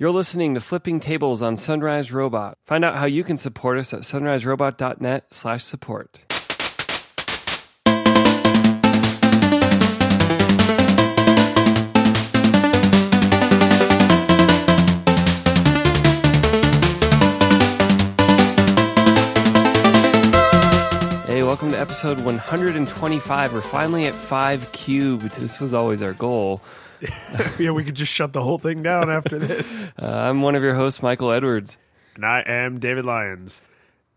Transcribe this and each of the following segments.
You're listening to Flipping Tables on Sunrise Robot. Find out how you can support us at sunriserobot.net slash support. Hey, welcome to episode 125. We're finally at 5 cubed. This was always our goal. yeah, we could just shut the whole thing down after this. Uh, I'm one of your hosts, Michael Edwards. And I am David Lyons.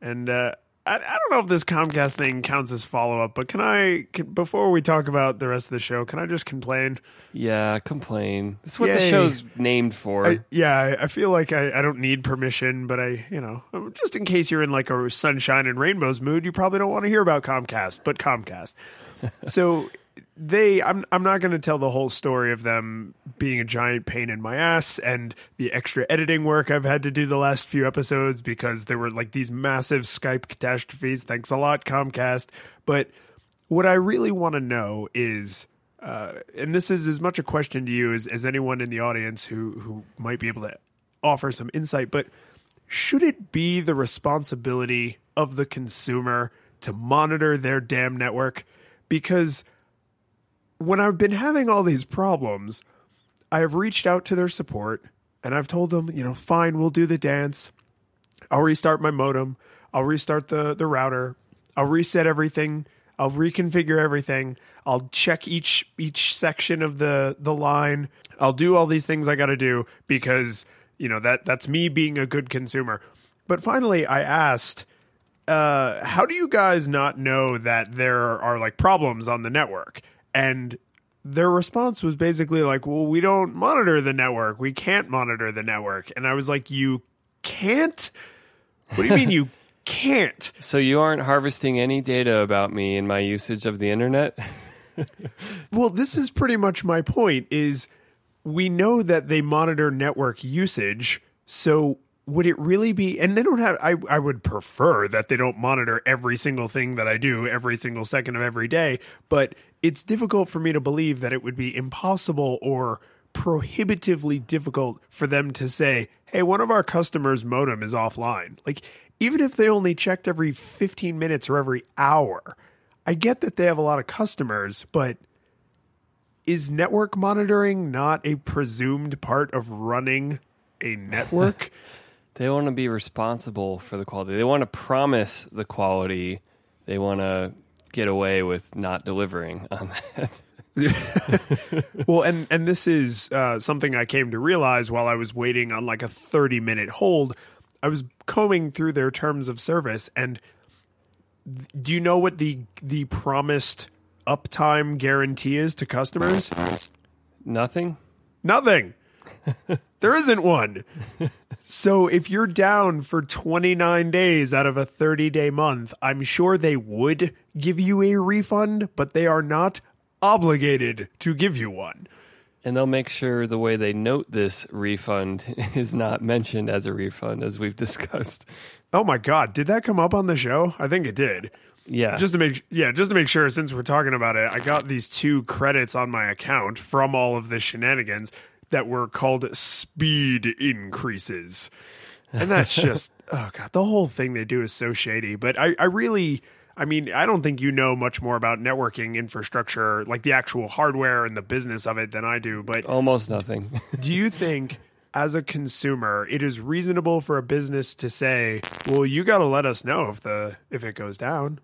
And uh, I, I don't know if this Comcast thing counts as follow up, but can I, can, before we talk about the rest of the show, can I just complain? Yeah, complain. This is what the Yay. show's named for. I, yeah, I, I feel like I, I don't need permission, but I, you know, just in case you're in like a sunshine and rainbows mood, you probably don't want to hear about Comcast, but Comcast. so they, I'm, I'm not going to tell the whole story of them being a giant pain in my ass and the extra editing work I've had to do the last few episodes because there were like these massive Skype catastrophes. Thanks a lot, Comcast. But what I really want to know is, uh, and this is as much a question to you as, as anyone in the audience who who might be able to offer some insight, but should it be the responsibility of the consumer to monitor their damn network? Because when I've been having all these problems, I have reached out to their support and I've told them, you know, fine, we'll do the dance. I'll restart my modem. I'll restart the, the router. I'll reset everything. I'll reconfigure everything. I'll check each each section of the the line. I'll do all these things I got to do because you know that that's me being a good consumer. But finally, I asked, uh, "How do you guys not know that there are like problems on the network?" And their response was basically like, "Well, we don't monitor the network. We can't monitor the network." And I was like, "You can't? What do you mean you can't?" so you aren't harvesting any data about me and my usage of the internet? Well, this is pretty much my point is we know that they monitor network usage, so would it really be and they don't have I, I would prefer that they don't monitor every single thing that I do every single second of every day, but it's difficult for me to believe that it would be impossible or prohibitively difficult for them to say, hey, one of our customers' modem is offline. Like, even if they only checked every 15 minutes or every hour, I get that they have a lot of customers, but is network monitoring not a presumed part of running a network? They want to be responsible for the quality. They want to promise the quality. They want to get away with not delivering on that. well, and and this is uh, something I came to realize while I was waiting on like a 30 minute hold. I was combing through their terms of service, and th- do you know what the the promised uptime guarantee is to customers? Nothing? Nothing. there isn't one. So if you're down for 29 days out of a 30 day month, I'm sure they would give you a refund, but they are not obligated to give you one. And they'll make sure the way they note this refund is not mentioned as a refund, as we've discussed. Oh my god, did that come up on the show? I think it did. Yeah. Just to make yeah, just to make sure since we're talking about it, I got these two credits on my account from all of the shenanigans that were called speed increases. And that's just oh god, the whole thing they do is so shady. But I, I really I mean, I don't think you know much more about networking infrastructure, like the actual hardware and the business of it than I do, but almost nothing. do you think as a consumer it is reasonable for a business to say well you got to let us know if the if it goes down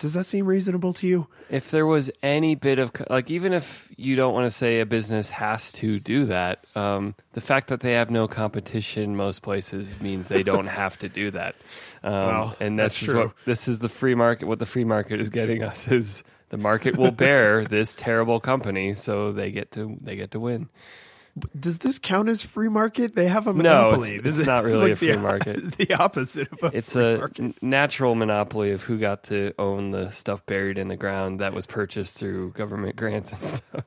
does that seem reasonable to you? If there was any bit of like even if you don't want to say a business has to do that um, the fact that they have no competition most places means they don't have to do that. Um, Well, and that's that's, true. what this is the free market what the free market is getting us is the market will bear this terrible company so they get to they get to win does this count as free market they have a No, monopoly it's- This it's is not really like a free the, market. the opposite of a it's free a market. natural monopoly of who got to own the stuff buried in the ground that was purchased through government grants and stuff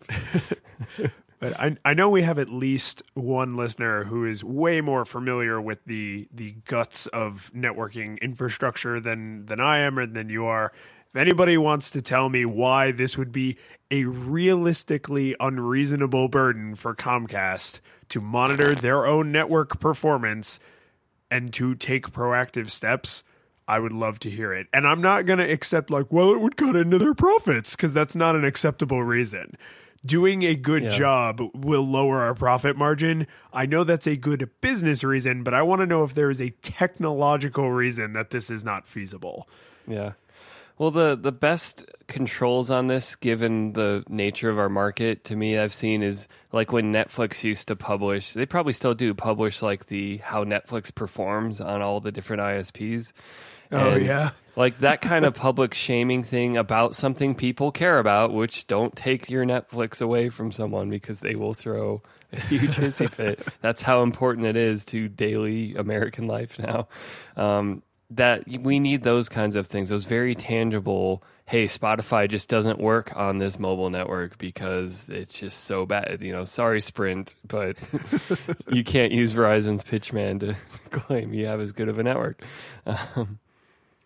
But I, I know we have at least one listener who is way more familiar with the the guts of networking infrastructure than than I am or than you are. If anybody wants to tell me why this would be a realistically unreasonable burden for Comcast to monitor their own network performance and to take proactive steps, I would love to hear it. And I'm not going to accept, like, well, it would cut into their profits because that's not an acceptable reason. Doing a good Yeah. job will lower our profit margin. I know that's a good business reason, but I want to know if there is a technological reason that this is not feasible. Yeah. Well, the the best controls on this, given the nature of our market, to me, I've seen is like when Netflix used to publish. They probably still do publish like the how Netflix performs on all the different ISPs. Oh, And, yeah. like that kind of public shaming thing about something people care about, which don't take your Netflix away from someone because they will throw a huge hissy fit. That's how important it is to daily American life now. Um, that we need those kinds of things, those very tangible. Hey, Spotify just doesn't work on this mobile network because it's just so bad. You know, sorry, Sprint, but you can't use Verizon's pitchman to claim you have as good of a network. Um,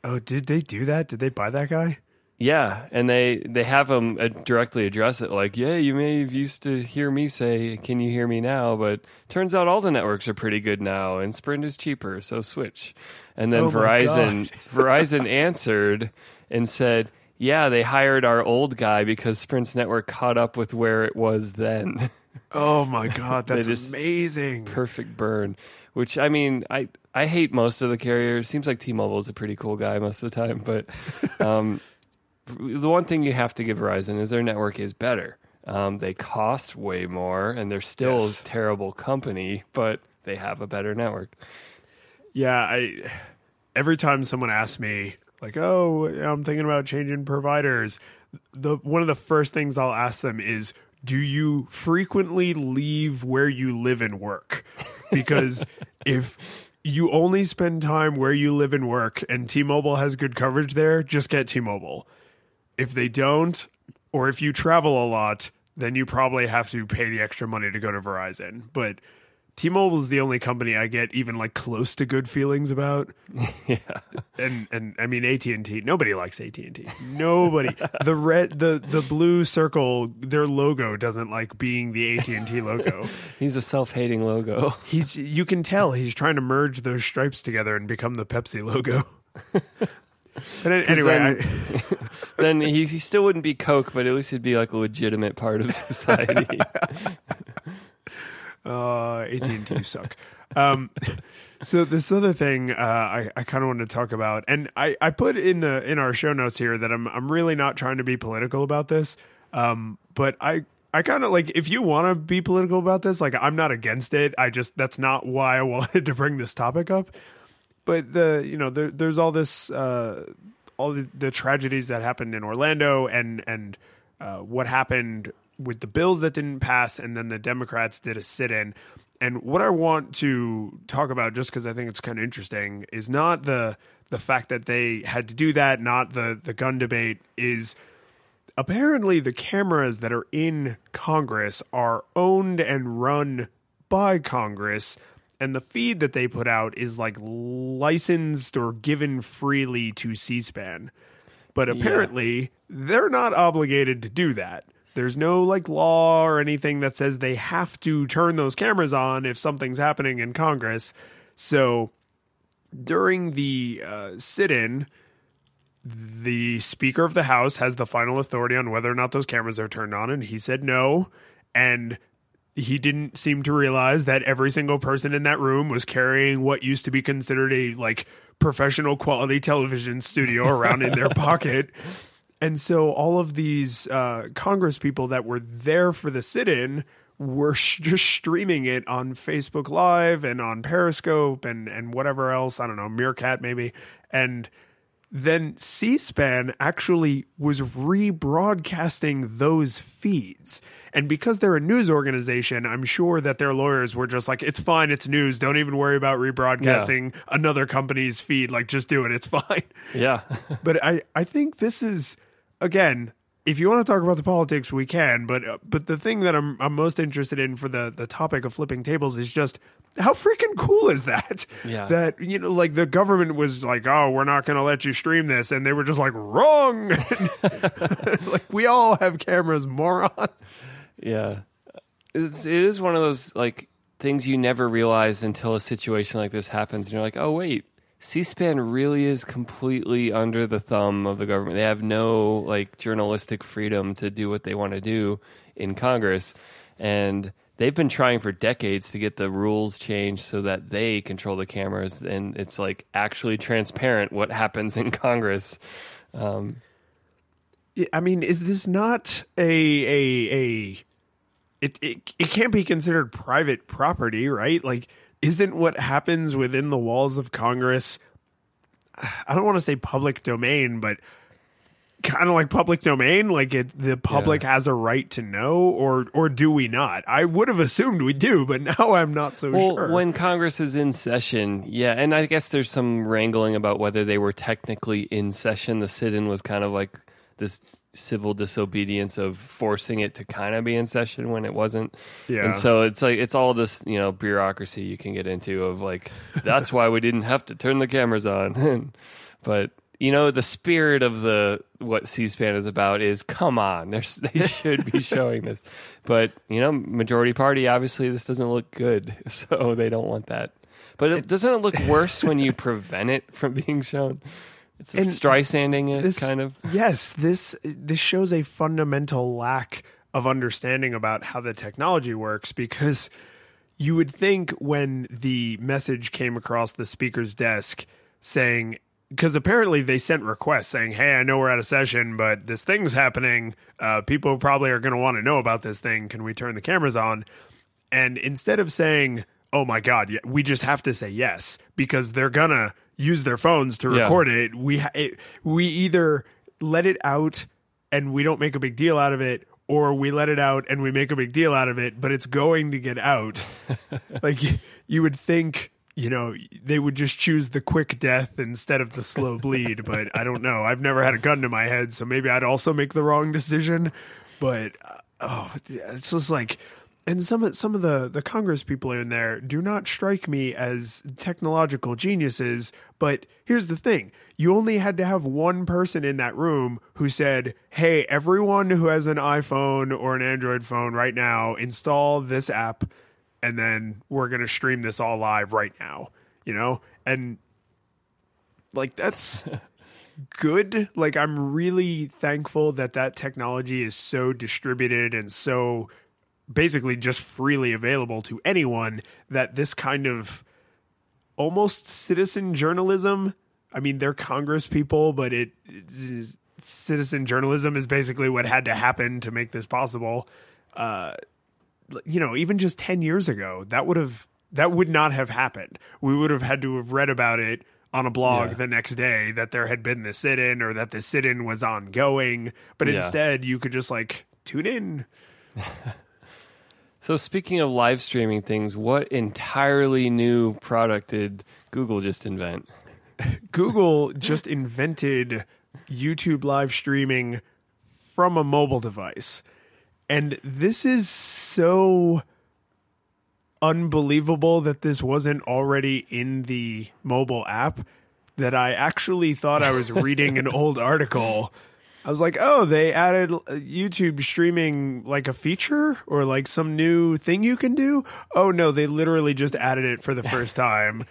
Oh, did they do that? Did they buy that guy? Yeah, and they they have them uh, directly address it like, yeah, you may have used to hear me say, "Can you hear me now?" But turns out all the networks are pretty good now, and Sprint is cheaper, so switch. And then Oh Verizon Verizon answered and said, "Yeah, they hired our old guy because Sprint's network caught up with where it was then." Oh my god, that's just- amazing. Perfect burn. Which I mean, I I hate most of the carriers. Seems like T-Mobile is a pretty cool guy most of the time, but um, the one thing you have to give Verizon is their network is better. Um, they cost way more, and they're still Yes. a terrible company, but they have a better network. Yeah, I every time someone asks me like, "Oh, I'm thinking about changing providers," the one of the first things I'll ask them is, "Do you frequently leave where you live and work?" Because if you only spend time where you live and work and T-Mobile has good coverage there, just get T-Mobile. If they don't or if you travel a lot, then you probably have to pay the extra money to go to Verizon. But T-Mobile is the only company I get even like close to good feelings about. yeah, And and I mean AT and T. Nobody likes AT and T. Nobody. the red the the blue circle. Their logo doesn't like being the AT and T logo. he's a self-hating logo. He's you can tell he's trying to merge those stripes together and become the Pepsi logo. but an- anyway, then- I, then he, he still wouldn't be Coke, but at least he'd be like a legitimate part of society. Uh, AT and T suck. Um, so this other thing uh, I, I kind of wanted to talk about, and I, I put in the in our show notes here that I'm I'm really not trying to be political about this, um, but I I kind of like if you want to be political about this, like I'm not against it. I just that's not why I wanted to bring this topic up. But the you know there, there's all this uh, all the, the tragedies that happened in Orlando and and uh, what happened with the bills that didn't pass, and then the Democrats did a sit-in. And what I want to talk about, just because I think it's kind of interesting, is not the the fact that they had to do that, not the the gun debate, is apparently the cameras that are in Congress are owned and run by Congress and the feed that they put out is like licensed or given freely to C-SPAN. But apparently they're not obligated to do that. There's no like law or anything that says they have to turn those cameras on if something's happening in Congress. So during the uh, sit-in, the Speaker of the House has the final authority on whether or not those cameras are turned on, and he said no. And he didn't seem to realize that every single person in that room was carrying what used to be considered a like professional quality television studio around in their pocket. And so all of these uh, Congress people that were there for the sit-in were sh- just streaming it on Facebook Live and on Periscope and and whatever else I don't know Meerkat maybe and then C-SPAN actually was rebroadcasting those feeds. And because they're a news organization, I'm sure that their lawyers were just like, it's fine, it's news. Don't even worry about rebroadcasting another company's feed. Like, just do it, it's fine. yeah, But I, I think this is, again, if you want to talk about the politics, we can. But uh, but the thing that I'm I'm most interested in for the the topic of flipping tables is just how freaking cool is that? Yeah. That you know, like the government was like, oh, we're not going to let you stream this, and they were just like, wrong. like we all have cameras, moron. yeah. It's, it is one of those like things you never realize until a situation like this happens, and you're like, oh wait, C-SPAN really is completely under the thumb of the government. They have no like journalistic freedom to do what they want to do in Congress, and they've been trying for decades to get the rules changed so that they control the cameras, and it's like actually transparent what happens in Congress. Um, I mean, is this not a a a? It it it can't be considered private property, right? Like isn't what happens within the walls of Congress I don't want to say public domain, but kind of like public domain like it the public Yeah. has a right to know or or do we not i would have assumed we do but now i'm not so Well, sure when Congress is in session, yeah, and I guess there's some wrangling about whether they were technically in session. The sit-in was kind of like this civil disobedience of forcing it to kind of be in session when it wasn't. Yeah. And so it's like it's all this, you know, bureaucracy you can get into of like that's why we didn't have to turn the cameras on. but you know, the spirit of the what C-SPAN is about is come on, they should be showing this. But you know, majority party obviously this doesn't look good, so they don't want that. But it, doesn't it look worse when you prevent it from being shown? It's And Streisanding it, this kind of. yes this this shows a fundamental lack of understanding about how the technology works because you would think when the message came across the speaker's desk saying because apparently they sent requests saying hey i know we're at a session but this thing's happening. Uh, people probably are going to want to know about this thing. Can we turn the cameras on? And instead of saying oh my god we just have to say yes because they're gonna use their phones to Yeah. record it. We ha- it, we either let it out and we don't make a big deal out of it or we let it out and we make a big deal out of it but it's going to get out. Like you would think you know they would just choose the quick death instead of the slow bleed but i don't know. I've never had a gun to my head so maybe i'd also make the wrong decision. But uh, oh it's just like and some of some of the the congress people in there do not strike me as technological geniuses but here's the thing. You only had to have one person in that room who said hey everyone who has an iphone or an android phone right now install this app and then we're going to stream this all live right now you know? And like that's good. Like i'm really thankful that that technology is so distributed and so basically just freely available to anyone that this kind of almost citizen journalism i mean they're congress people but it, it citizen journalism is basically what had to happen to make this possible. Uh you know even just 10 years ago that would have that would not have happened we would have had to have read about it on a blog Yeah. the next day that there had been the sit-in or that the sit-in was ongoing but Yeah. instead you could just like tune in So speaking of live streaming things, what entirely new product did Google just invent? Google just invented YouTube live streaming from a mobile device. And this is so unbelievable that this wasn't already in the mobile app that I actually thought I was reading an old article. I was like, oh, they added uh, YouTube streaming like a feature or like some new thing you can do. Oh, no, they literally just added it for the first time.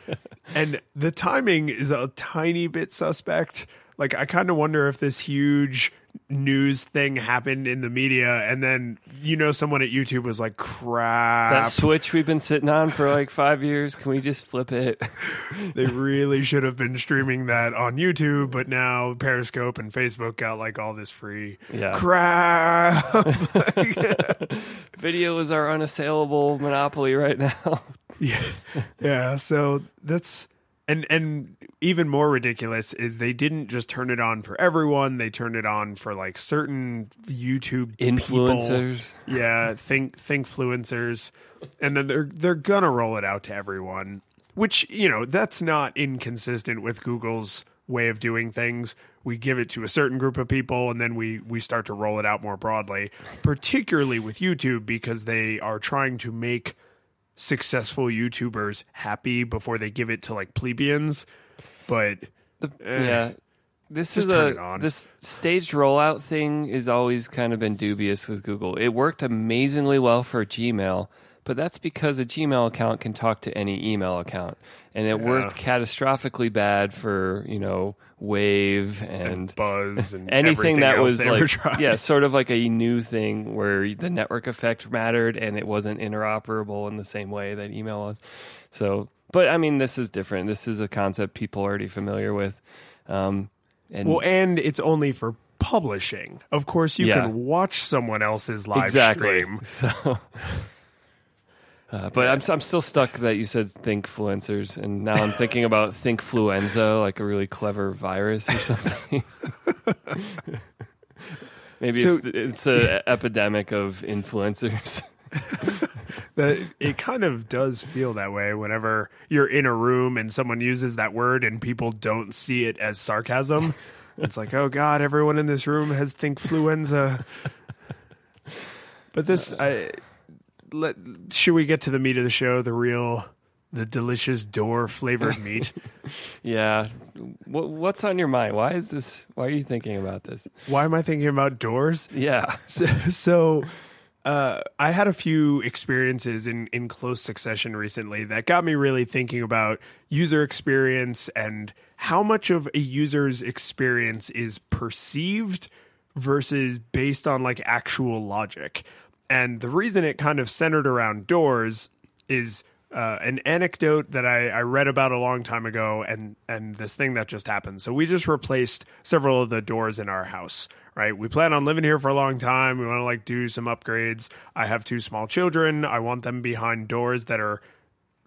and the timing is a tiny bit suspect. Like, I kind of wonder if this huge news thing happened in the media and then, you know, someone at YouTube was like, crap. That switch we've been sitting on for like five years. Can we just flip it? they really should have been streaming that on YouTube, but now Periscope and Facebook got like all this free Yeah. crap. Video is our unassailable monopoly right now. yeah, yeah. So that's and and even more ridiculous is they didn't just turn it on for everyone. They turned it on for like certain YouTube people. Influencers. Yeah, think think influencers, and then they're they're gonna roll it out to everyone. Which you know that's not inconsistent with Google's way of doing things. We give it to a certain group of people, and then we we start to roll it out more broadly. Particularly with YouTube because they are trying to make successful YouTubers happy before they give it to like plebeians. But The, Eh. yeah. This is a this staged rollout thing is always kind of been dubious with Google. It worked amazingly well for Gmail, but that's because a Gmail account can talk to any email account, and it worked catastrophically bad for you know Wave and Buzz and anything that was like yeah sort of like a new thing where the network effect mattered and it wasn't interoperable in the same way that email was so but i mean this is different this is a concept people are already familiar with um and Well, and it's only for publishing. Of course, you Yeah. can watch someone else's live exactly stream. so uh, but I'm, I'm still stuck that you said think thinkfluencers and now i'm thinking about thinkfluenza like a really clever virus or something maybe So- it's, it's an epidemic of influencers That it kind of does feel that way whenever you're in a room and someone uses that word and people don't see it as sarcasm. It's like, oh God, everyone in this room has thinkfluenza. But this, I, let, should we get to the meat of the show? The real, the delicious door flavored meat. Yeah. What, what's on your mind? Why is this? Why are you thinking about this? Why am I thinking about doors? Yeah. So, so uh, I had a few experiences in, in close succession recently that got me really thinking about user experience and how much of a user's experience is perceived versus based on like actual logic. And the reason it kind of centered around doors is uh, an anecdote that I, I read about a long time ago, and and this thing that just happened. So we just replaced several of the doors in our house. Right, we plan on living here for a long time. We want to like do some upgrades. I have two small children. I want them behind doors that are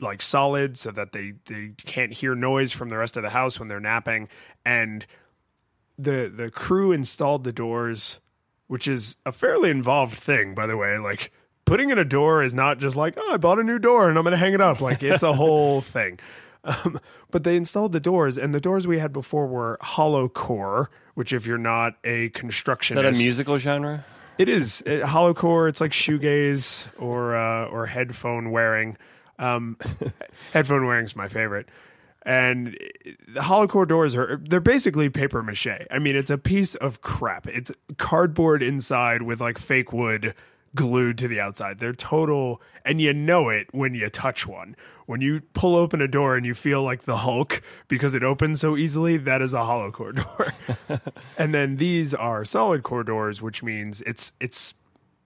like solid so that they they can't hear noise from the rest of the house when they're napping. And the the crew installed the doors, which is a fairly involved thing, by the way. Like putting in a door is not just like, oh, I bought a new door and I'm going to hang it up. Like it's a whole thing. Um, but they installed the doors, and the doors we had before were hollow core, which if you're not a constructionist, Is that a musical genre? it is it, hollow core. It's like shoegaze or uh, or headphone wearing. Um, headphone wearing is my favorite. And the hollow core doors are they're basically paper mache. I mean, it's a piece of crap. It's cardboard inside with like fake wood glued to the outside. They're total and you know it when you touch one. When you pull open a door and you feel like the Hulk because it opens so easily, that is a hollow core door. and then these are solid core doors, which means it's it's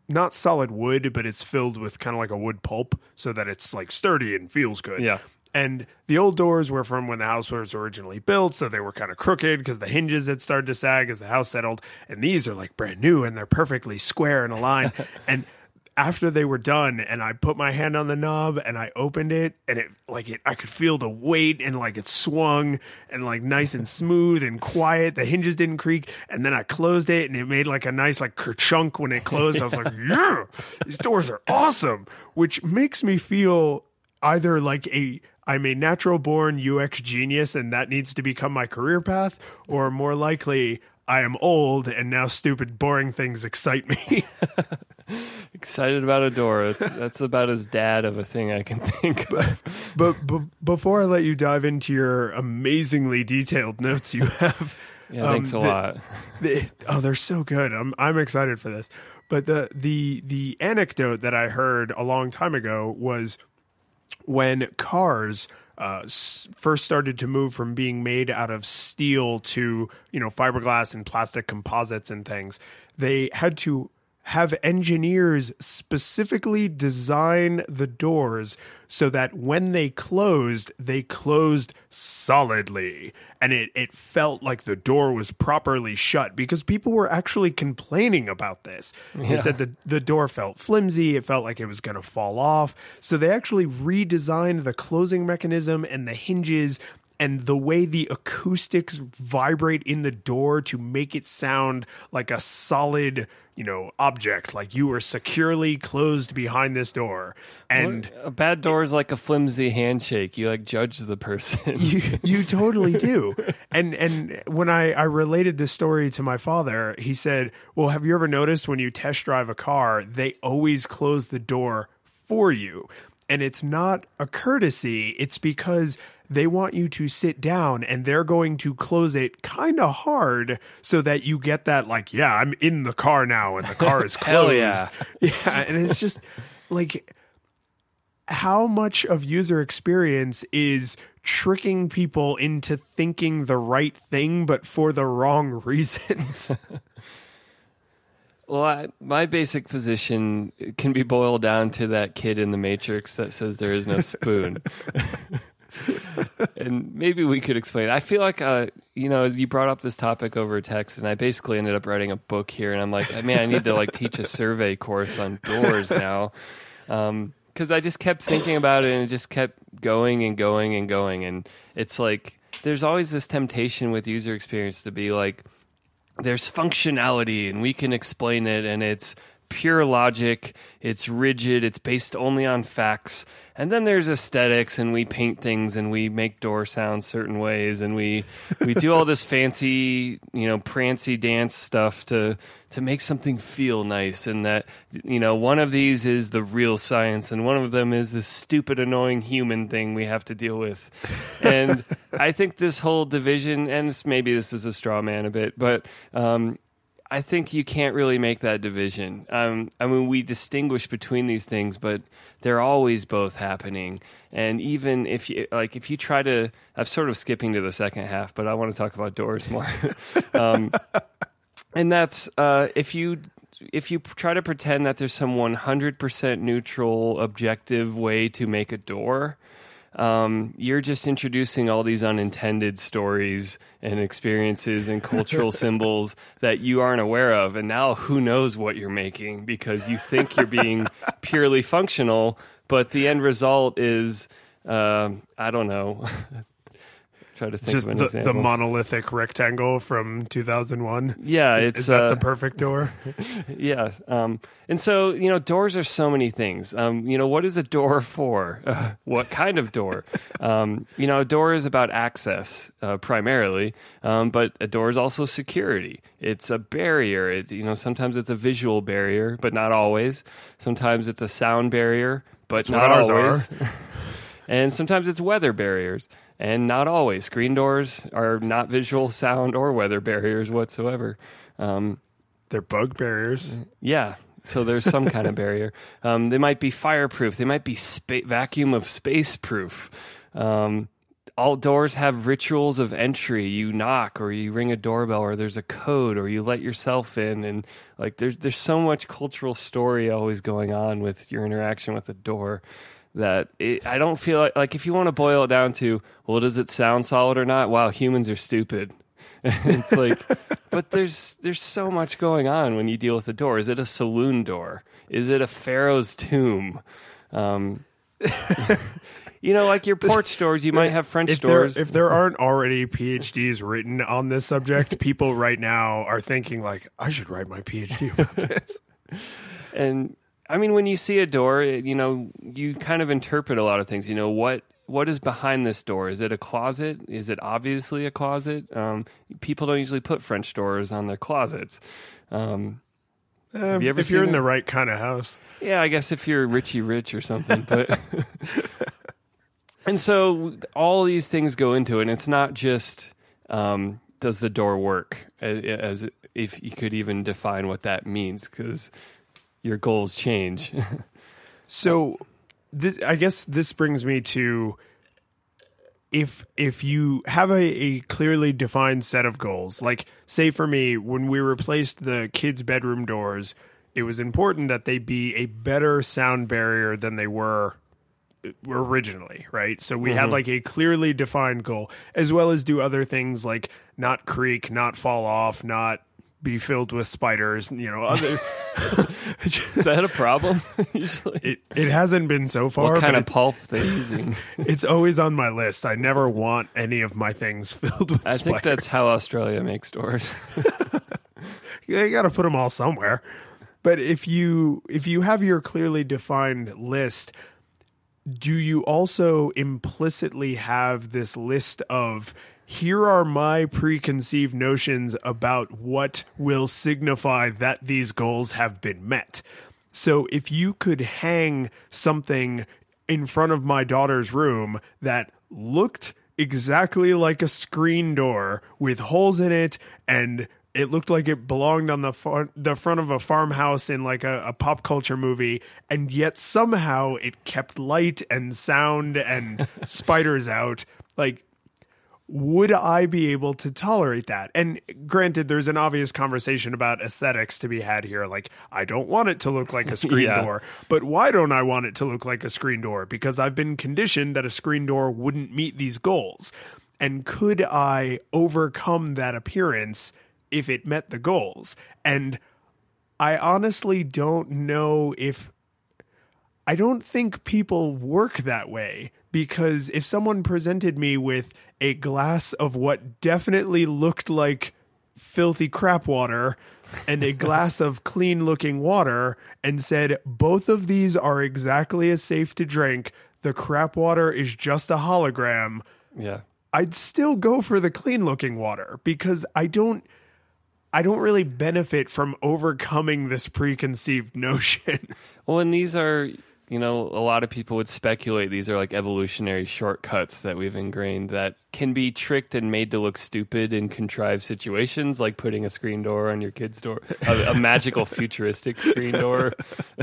not solid wood, but it's filled with kind of like a wood pulp so that it's like sturdy and feels good. Yeah. And the old doors were from when the house was originally built, so they were kind of crooked because the hinges had started to sag as the house settled. And these are like brand new and they're perfectly square and aligned. and after they were done, and I put my hand on the knob and I opened it, and it like it, I could feel the weight and like it swung and like nice and smooth and quiet. The hinges didn't creak, and then I closed it, and it made like a nice like kerchunk when it closed. I was like, yeah, these doors are awesome, which makes me feel either like a I'm a natural born UX genius and that needs to become my career path, or more likely I am old and now stupid boring things excite me. Excited about a door. That's, that's about as dad of a thing I can think of. but, but before I let you dive into your amazingly detailed notes you have, Yeah, thanks a Um, the- lot. the, oh, they're so good. I'm I'm excited for this. But the the the anecdote that I heard a long time ago was when cars uh, first started to move from being made out of steel to you know fiberglass and plastic composites and things. They had to have engineers specifically design the doors so that when they closed, they closed solidly. And it, it felt like the door was properly shut because people were actually complaining about this. They said the, the door felt flimsy, it felt like it was going to fall off. So they actually redesigned the closing mechanism and the hinges and the way the acoustics vibrate in the door to make it sound like a solid, you know, object, like you were securely closed behind this door. And a bad door is like a flimsy handshake. You like judge the person. you, you totally do. And and when I, I related this story to my father, he said, Well, have you ever noticed when you test drive a car, they always close the door for you? And it's not a courtesy, it's because they want you to sit down and they're going to close it kind of hard so that you get that, like, yeah, I'm in the car now and the car is closed. yeah. yeah. And it's just like, how much of user experience is tricking people into thinking the right thing but for the wrong reasons Well, I, my basic position can be boiled down to that kid in the Matrix that says there is no spoon. And maybe we could explain. I feel like, uh, you know, you brought up this topic over text, and I basically ended up writing a book here. And I'm like, man, I need to like teach a survey course on doors now, because um, I just kept thinking about it, and it just kept going and going and going. And it's like there's always this temptation with user experience to be like, there's functionality, and we can explain it, and it's pure logic, it's rigid, it's based only on facts. And then there's aesthetics and we paint things and we make door sounds certain ways and we we do all this fancy, you know, prancy dance stuff to to make something feel nice and that you know, one of these is the real science and one of them is this stupid annoying human thing we have to deal with. And I think this whole division and maybe this is a straw man a bit, but um I think you can't really make that division. Um, I mean, we distinguish between these things, but they're always both happening. And even if you like, if you try to, I'm sort of skipping to the second half, but I want to talk about doors more. um, and that's uh, if you if you try to pretend that there's some 100% neutral, objective way to make a door, um, you're just introducing all these unintended stories and experiences and cultural symbols that you aren't aware of. And now who knows what you're making because you think you're being purely functional, but the end result is, um, I don't know. Try to think just of an the, example. the monolithic rectangle from 2001 yeah, is, it's is that uh, the perfect door yeah. Um, and so, you know, doors are so many things. Um, you know, what is a door for? Uh, what kind of door? Um, you know, a door is about access uh, primarily, um, but a door is also security. It's a barrier. It's, you know, sometimes it's a visual barrier, but not always. Sometimes it's a sound barrier, but not what ours always. and sometimes it's weather barriers, and not always. Screen doors are not visual, sound, or weather barriers whatsoever. Um, they're bug barriers yeah. So there's some kind of barrier. Um, they might be fireproof. They might be spa- vacuum of space proof. Um, all doors have rituals of entry. You knock or you ring a doorbell or there's a code or you let yourself in and like there's there's so much cultural story always going on with your interaction with a door that it, I don't feel like like if you want to boil it down to well does it sound solid or not? Wow, humans are stupid. it's like, but there's there's so much going on when you deal with a door. Is it a saloon door? Is it a pharaoh's tomb? Um, you know, like your porch doors, you might have French if there, doors. if there aren't already PhDs written on this subject, people right now are thinking like, I should write my PhD about this. and I mean, when you see a door, you know, you kind of interpret a lot of things. You know, what what is behind this door? Is it a closet? Is it obviously a closet? Um, people don't usually put French doors on their closets. Um, Um, you if you're in it? the right kind of house. Yeah, I guess if you're Richie Rich or something, but and so all these things go into it. And it's not just um, does the door work, as, as if you could even define what that means, because your goals change. So this I guess this brings me to if if you have a, a clearly defined set of goals, like say for me, when we replaced the kids' bedroom doors, it was important that they be a better sound barrier than they were uh, originally, right? So we had mm-hmm. like a clearly defined goal, as well as do other things like not creak, not fall off, not be filled with spiders, you know, other Is that a problem? Usually, it, it hasn't been so far, what kind of pulp they're using? It's always on my list. I never want any of my things filled with spiders. I think that's how Australia makes doors. you got to put them all somewhere. But if you if you have your clearly defined list, do you also implicitly have this list of here are my preconceived notions about what will signify that these goals have been met. So if you could hang something in front of my daughter's room that looked exactly like a screen door with holes in it and It looked like it belonged on the far- the front of a farmhouse in like a, a pop culture movie, and yet somehow it kept light and sound and spiders out. Like, would I be able to tolerate that? And granted, there's an obvious conversation about aesthetics to be had here. Like, I don't want it to look like a screen Yeah. door, but why don't I want it to look like a screen door? Because I've been conditioned that a screen door wouldn't meet these goals. And could I overcome that appearance if it met the goals? And I honestly don't know if I don't think people work that way because if someone presented me with a glass of what definitely looked like filthy crap water and a glass of clean looking water and said both of these are exactly as safe to drink, the crap water is just a hologram, Yeah. I'd still go for the clean looking water because I don't I don't really benefit from overcoming this preconceived notion. Well, and these are, you know, a lot of people would speculate these are like evolutionary shortcuts that we've ingrained that can be tricked and made to look stupid in contrived situations, like putting a screen door on your kid's door, a, a magical futuristic screen door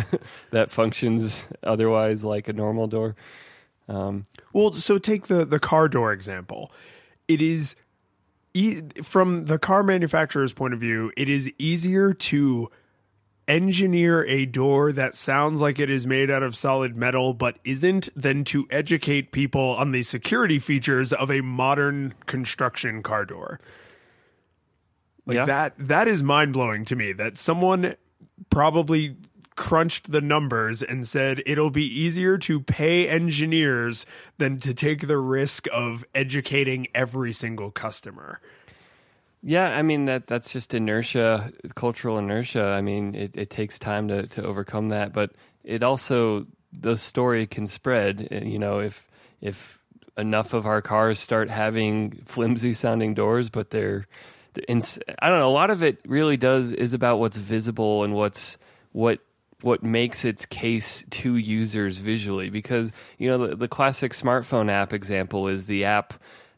that functions otherwise like a normal door. Um, Well, so take the the car door example. It is e- from the car manufacturer's point of view, it is easier to engineer a door that sounds like it is made out of solid metal but isn't than to educate people on the security features of a modern construction car door. Like Yeah. that that is mind-blowing to me that someone probably crunched the numbers and said it'll be easier to pay engineers than to take the risk of educating every single customer. Yeah, I mean that that's just inertia, cultural inertia. I mean, it, it takes time to, to overcome that, but it also the story can spread. uh, You know, if if enough of our cars start having flimsy sounding doors, but they're, they're I don't know. A lot of it really does is about what's visible and what's what what makes its case to users visually because you know the, the classic smartphone app example is the app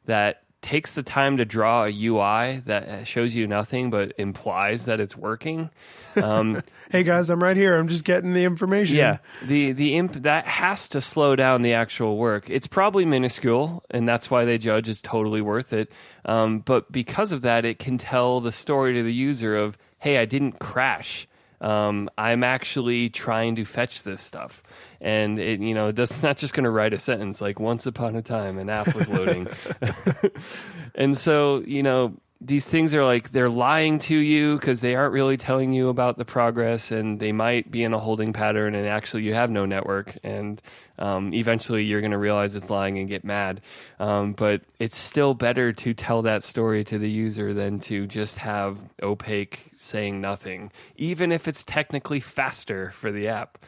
that takes the time to draw a UI that shows you nothing but implies that it's working. Um, Hey guys, I'm right here. I'm just getting the information. yeah, the the imp that has to slow down the actual work. It's probably minuscule, and that's why they judge it's totally worth it. Um, but because of that, it can tell the story to the user of, "Hey, I didn't crash. Um, I'm actually trying to fetch this stuff." And it, you know, it's not just going to write a sentence like "Once upon a time, an app was loading," and so you know these things are like they're lying to you because they aren't really telling you about the progress and they might be in a holding pattern and actually you have no network and um, eventually you're going to realize it's lying and get mad. Um, but it's still better to tell that story to the user than to just have opaque saying nothing even if it's technically faster for the app.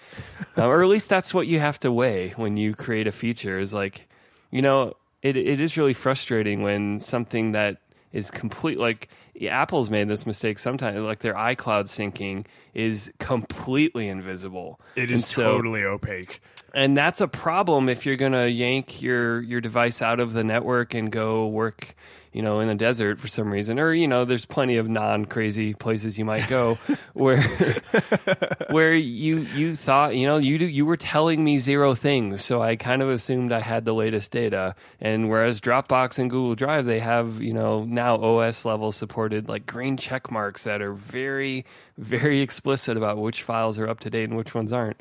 Uh, or at least that's what you have to weigh when you create a feature is like you know it, it is really frustrating when something that is complete like Apple's made this mistake sometimes like their iCloud syncing is completely invisible. It is so- totally opaque. and that's a problem if you're going to yank your your device out of the network and go work you know in a desert for some reason or you know there's plenty of non crazy places you might go where where you you thought you know you do, you were telling me zero things. So i kind of assumed i had the latest data. And whereas dropbox and google drive they have you know now os level supported like green check marks that are very very explicit about which files are up to date and which ones aren't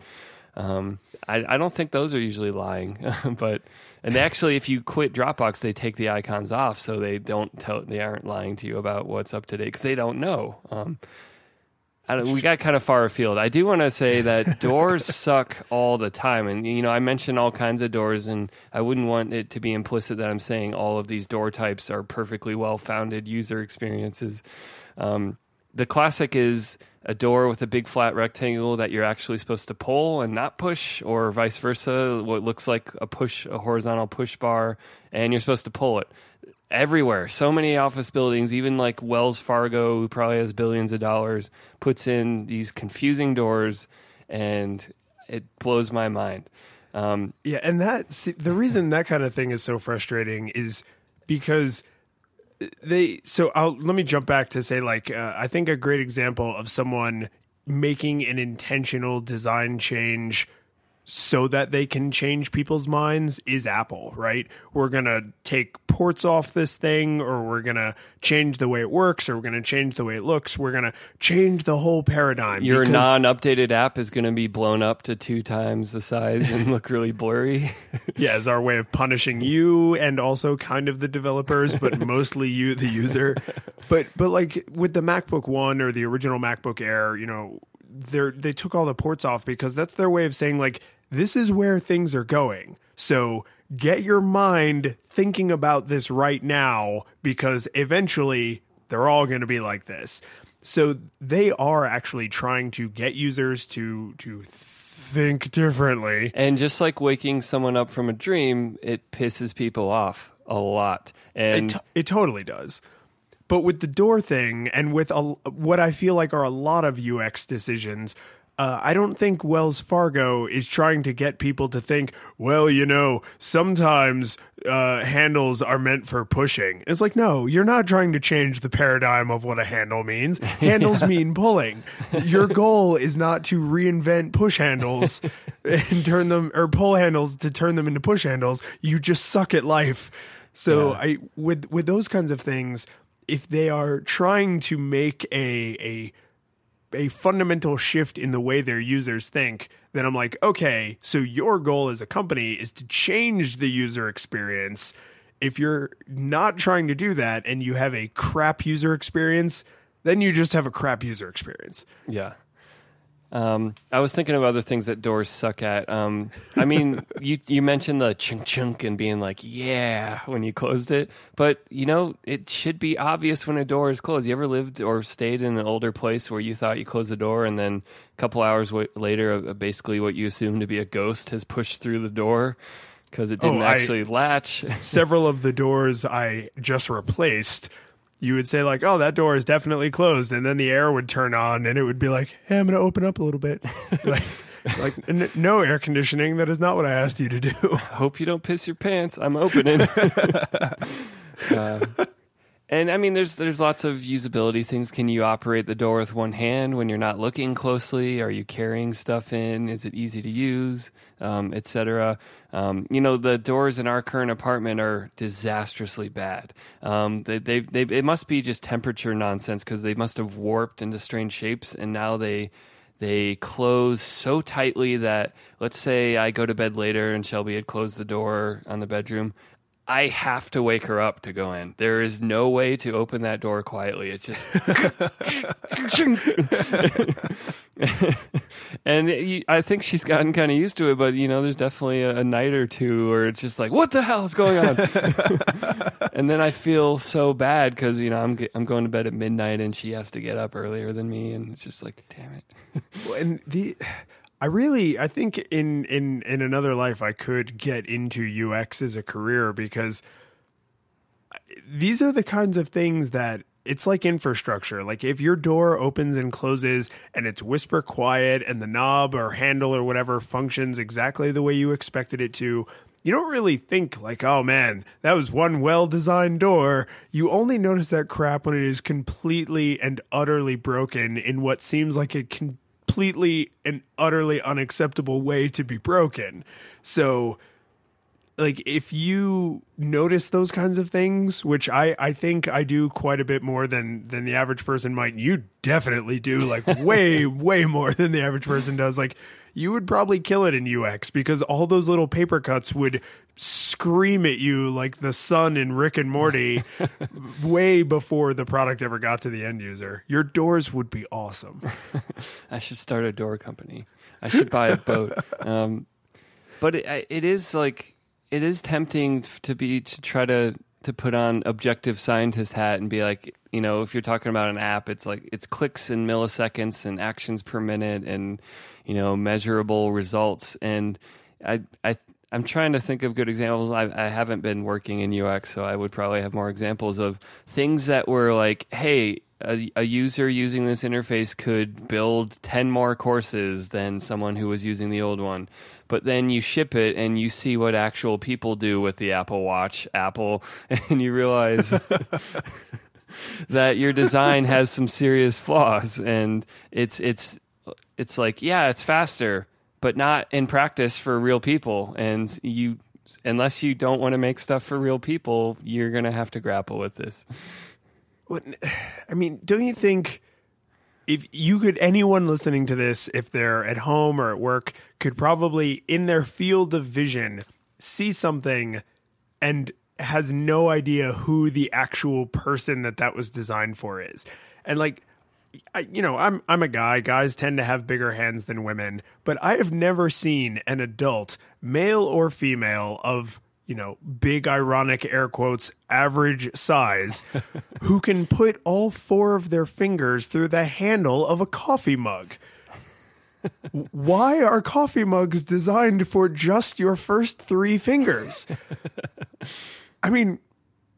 um, I, I don't think those are usually lying, but and actually, if you quit Dropbox, they take the icons off, so they don't tell they aren't lying to you about what's up to date because they don't know. Um, I don't, we got kind of far afield. I do want to say that doors suck all the time, and you know I mentioned all kinds of doors, and I wouldn't want it to be implicit that I'm saying all of these door types are perfectly well founded user experiences. Um, the classic is a door with a big flat rectangle that you're actually supposed to pull and not push, or vice versa. What looks like a push, a horizontal push bar, and you're supposed to pull it everywhere. So many office buildings, even like Wells Fargo, who probably has billions of dollars, puts in these confusing doors, and it blows my mind. Um, Yeah, and that see, the reason that kind of thing is so frustrating is because they so I'll let me jump back to say like uh, I think a great example of someone making an intentional design change so that they can change people's minds is Apple, right? We're going to take ports off this thing or we're going to change the way it works or we're going to change the way it looks. We're going to change the whole paradigm. Your because- non-updated app is going to be blown up to two times the size and look really blurry. yeah, as our way of punishing you and also kind of the developers, but mostly you, the user. But but like with the MacBook One or the original MacBook Air, you know, they they took all the ports off because that's their way of saying like this is where things are going. So get your mind thinking about this right now because eventually they're all going to be like this. So they are actually trying to get users to to think differently. and just like waking someone up from a dream, it pisses people off a lot. And It, t- it totally does. But with the door thing and with a, what I feel like are a lot of UX decisions, uh, I don't think Wells Fargo is trying to get people to think, well, you know, sometimes uh, handles are meant for pushing. It's like, no, you're not trying to change the paradigm of what a handle means. Handles mean pulling. Your goal is not to reinvent push handles and turn them, or pull handles to turn them into push handles. You just suck at life. So Yeah. I with with those kinds of things, if they are trying to make a a a fundamental shift in the way their users think, then I'm like, okay, so your goal as a company is to change the user experience. If you're not trying to do that and you have a crap user experience, then you just have a crap user experience. Yeah. Um, I was thinking of other things that doors suck at. Um, I mean, you you mentioned the chunk chunk and being like, yeah, when you closed it, but you know, it should be obvious when a door is closed. You ever lived or stayed in an older place where you thought you closed the door, and then a couple hours w- later, uh, basically what you assumed to be a ghost has pushed through the door because it didn't Oh, I- actually latch. Several of the doors I just replaced, you would say like, "Oh, that door is definitely closed," and then the air would turn on, and it would be like, "Hey, I'm going to open up a little bit." like, like n- no air conditioning. That is not what I asked you to do. hope you don't piss your pants. I'm opening. uh, and I mean, there's there's lots of usability things. Can you operate the door with one hand when you're not looking closely? Are you carrying stuff in? Is it easy to use, um, etc. Um, you know, the doors in our current apartment are disastrously bad. Um, they, they, they, it must be just temperature nonsense because they must have warped into strange shapes, and now they they close so tightly that let's say I go to bed later and Shelby had closed the door on the bedroom. I have to wake her up to go in. There is no way to open that door quietly. It's just and I think she's gotten kind of used to it, but you know, there's definitely a, a night or two where it's just like, what the hell is going on? and then I feel so bad because you know I'm I'm going to bed at midnight and she has to get up earlier than me, and it's just like, damn it. and the I really I think in in in another life I could get into UX as a career because these are the kinds of things that it's like infrastructure. Like if your door opens and closes and it's whisper quiet and the knob or handle or whatever functions exactly the way you expected it to, you don't really think like, oh man, that was one well designed door. You only notice that crap when it is completely and utterly broken in what seems like a completely and utterly unacceptable way to be broken. So like if you notice those kinds of things which i i think i do quite a bit more than than the average person might you definitely do like way way more than the average person does like you would probably kill it in ux because all those little paper cuts would scream at you like the sun in rick and morty way before the product ever got to the end user your doors would be awesome I should start a door company. I should buy a boat. Um, but it, it is like it is tempting to be to try to to put on objective scientist hat and be like, you know, if you're talking about an app, it's like it's clicks and milliseconds and actions per minute and you know measurable results. And I I I'm trying to think of good examples. I, I haven't been working in UX, so I would probably have more examples of things that were like, hey, a, a user using this interface could build 10 more courses than someone who was using the old one. But then you ship it and you see what actual people do with the Apple Watch, Apple, and you realize that your design has some serious flaws and it's it's it's like, yeah, it's faster, but not in practice for real people and you unless you don't want to make stuff for real people, you're to have to grapple with this. What, I mean, don't you think if you could, anyone listening to this, if they're at home or at work, could probably in their field of vision see something and has no idea who the actual person that that was designed for is, and like. I, you know, I'm I'm a guy. Guys tend to have bigger hands than women, but I have never seen an adult, male or female, of you know, big ironic air quotes, average size, who can put all four of their fingers through the handle of a coffee mug. Why are coffee mugs designed for just your first three fingers? I mean,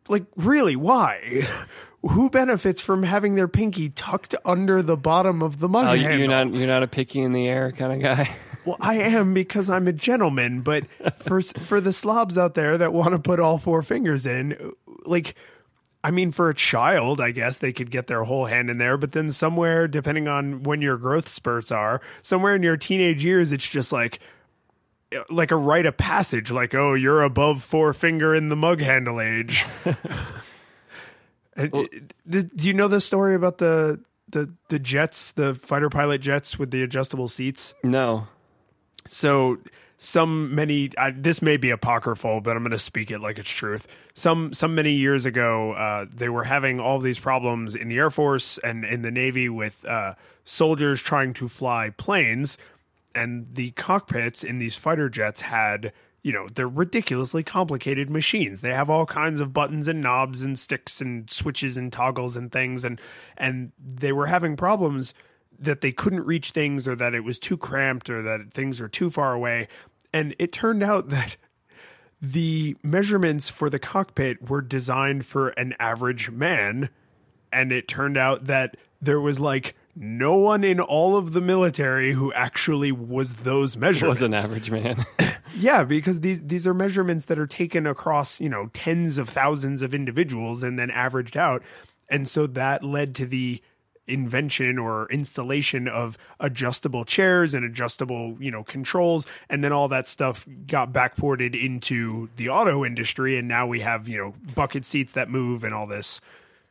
like, really, why? Who benefits from having their pinky tucked under the bottom of the mug Oh, handle? you're not you're not a picky in the air kind of guy. Well, I am because I'm a gentleman, but for for the slobs out there that want to put all four fingers in, like I mean for a child, I guess they could get their whole hand in there, but then somewhere depending on when your growth spurts are, somewhere in your teenage years it's just like like a rite of passage like oh, you're above four finger in the mug handle age. And, do you know the story about the the the jets, the fighter pilot jets with the adjustable seats? no. So some many uh, this may be apocryphal, but I'm going to speak it like it's truth. Some some many years ago, uh, they were having all these problems in the Air Force and in the Navy with uh, soldiers trying to fly planes, and the cockpits in these fighter jets had. You know, they're ridiculously complicated machines. They have all kinds of buttons and knobs and sticks and switches and toggles and things and and they were having problems that they couldn't reach things or that it was too cramped or that things are too far away. And it turned out that the measurements for the cockpit were designed for an average man. And it turned out that there was like no one in all of the military who actually was those measurements. Was an average man. Yeah, because these these are measurements that are taken across, you know, tens of thousands of individuals and then averaged out. And so that led to the invention or installation of adjustable chairs and adjustable, you know, controls and then all that stuff got backported into the auto industry and now we have, you know, bucket seats that move and all this.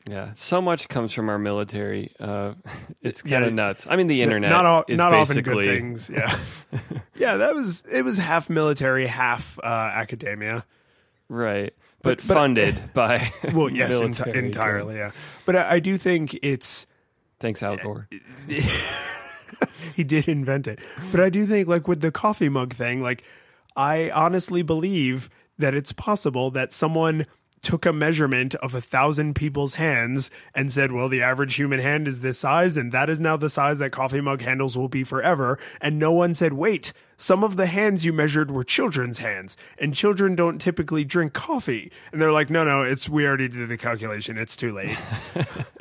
Yeah. So much comes from our military. Uh, it's kind of nuts. I mean, the internet not all, is not often good things. Yeah. yeah, that was it was half military, half uh, academia. right, but, But- but- funded by Well, yes, enti- entirely, yeah. But I, I do think it's Thanks, Al Gore. he did invent it. But I do think like with the coffee mug thing, like I honestly believe that it's possible that someone took a measurement of a thousand people's hands and said, well, the average human hand is this size, and that is now the size that coffee mug handles will be forever. And no one said, wait, some of the hands you measured were children's hands, and children don't typically drink coffee. And they're like, no, no, it's we already did the calculation. It's too late.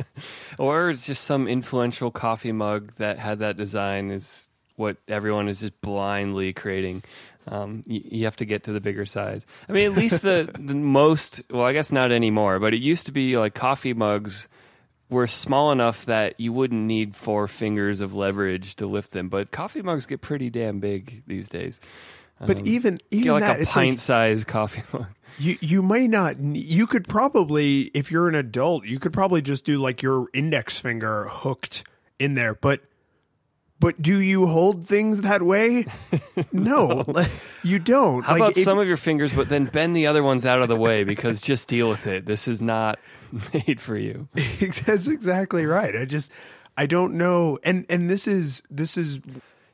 Or it's just some influential coffee mug that had that design is what everyone is just blindly creating. Um, you, you have to get to the bigger size. I mean, at least the, the most, well, I guess not anymore, but it used to be like coffee mugs were small enough that you wouldn't need four fingers of leverage to lift them. But coffee mugs get pretty damn big these days. But even even like that, a like- pint sized coffee mug. You you might not. You could probably, if you're an adult, you could probably just do like your index finger hooked in there. But but do you hold things that way? No, like, you don't. How like, about if- some of your fingers, but then bend the other ones out of the way because just deal with it. This is not made for you. That's exactly right. I just I don't know. And and this is this is